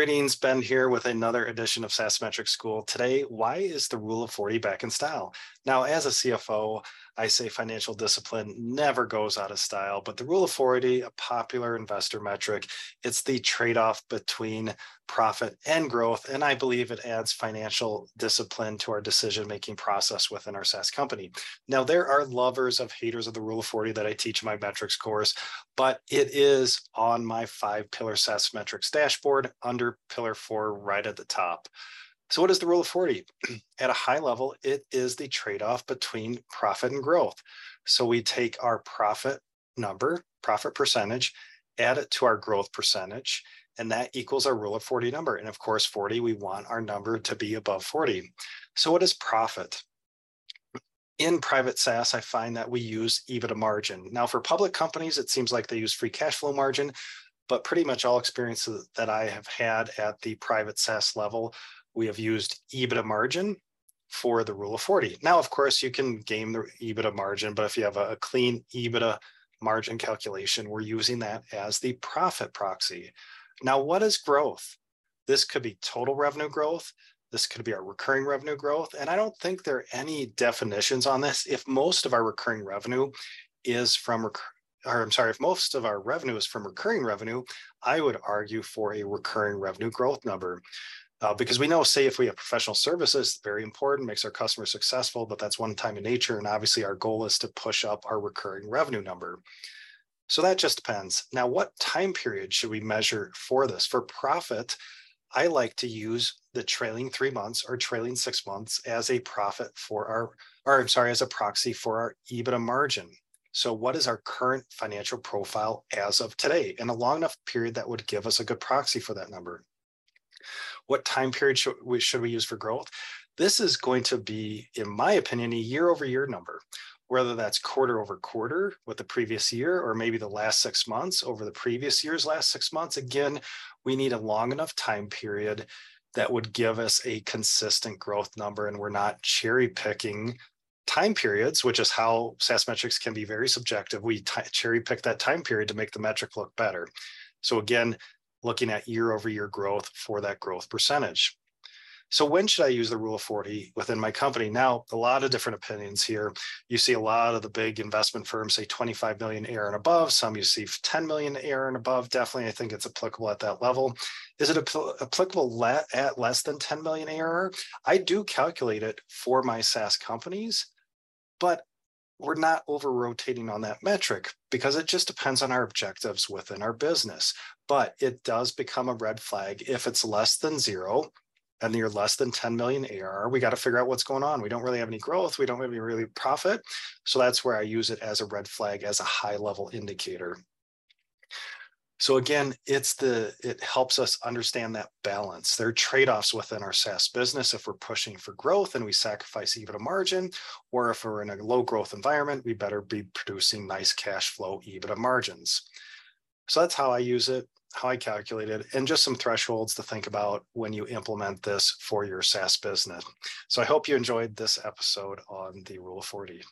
Greetings, Ben here with another edition of SaaS Metrics School. Today, why is the rule of 40 back in style? Now, as a CFO, I say financial discipline never goes out of style, but the rule of 40, a popular investor metric, it's the trade off between profit and growth. And I believe it adds financial discipline to our decision making process within our SaaS company. Now, there are lovers of haters of the rule of 40 that I teach in my metrics course, but it is on my five pillar SaaS metrics dashboard under pillar four right at the top. So, what is the rule of 40? At a high level, it is the trade off between profit and growth. So, we take our profit number, profit percentage, add it to our growth percentage, and that equals our rule of 40 number. And of course, 40, we want our number to be above 40. So, what is profit? In private SaaS, I find that we use EBITDA margin. Now, for public companies, it seems like they use free cash flow margin, but pretty much all experiences that I have had at the private SaaS level we have used EBITDA margin for the rule of 40. Now, of course, you can game the EBITDA margin, but if you have a, clean EBITDA margin calculation, we're using that as the profit proxy. Now, what is growth? This could be total revenue growth. This could be our recurring revenue growth. And I don't think there are any definitions on this. If most of our recurring revenue is from, or I'm sorry, if most of our revenue is from recurring revenue, I would argue for a recurring revenue growth number. Uh, because we know, say, if we have professional services, very important, makes our customers successful, but that's one time in nature. And obviously, our goal is to push up our recurring revenue number. So that just depends. Now, what time period should we measure for this? For profit, I like to use the trailing three months or trailing six months as a profit for our, or I'm sorry, as a proxy for our EBITDA margin. So, what is our current financial profile as of today? And a long enough period that would give us a good proxy for that number. What time period should we, should we use for growth? This is going to be, in my opinion, a year over year number, whether that's quarter over quarter with the previous year, or maybe the last six months over the previous year's last six months. Again, we need a long enough time period that would give us a consistent growth number, and we're not cherry picking time periods, which is how SaaS metrics can be very subjective. We t- cherry pick that time period to make the metric look better. So again, looking at year over year growth for that growth percentage. So when should I use the rule of 40 within my company? Now, a lot of different opinions here. You see a lot of the big investment firms say 25 million ARR and above. Some you see 10 million ARR and above. Definitely, I think it's applicable at that level. Is it applicable at less than 10 million ARR? I do calculate it for my SaaS companies, but we're not over rotating on that metric because it just depends on our objectives within our business. But it does become a red flag if it's less than zero and you're less than 10 million ARR. We got to figure out what's going on. We don't really have any growth. We don't have any really profit. So that's where I use it as a red flag as a high level indicator. So again, it's the it helps us understand that balance. There are trade-offs within our SaaS business if we're pushing for growth and we sacrifice EBITDA margin, or if we're in a low growth environment, we better be producing nice cash flow EBITDA margins. So that's how I use it, how I calculate it, and just some thresholds to think about when you implement this for your SaaS business. So I hope you enjoyed this episode on the Rule of 40.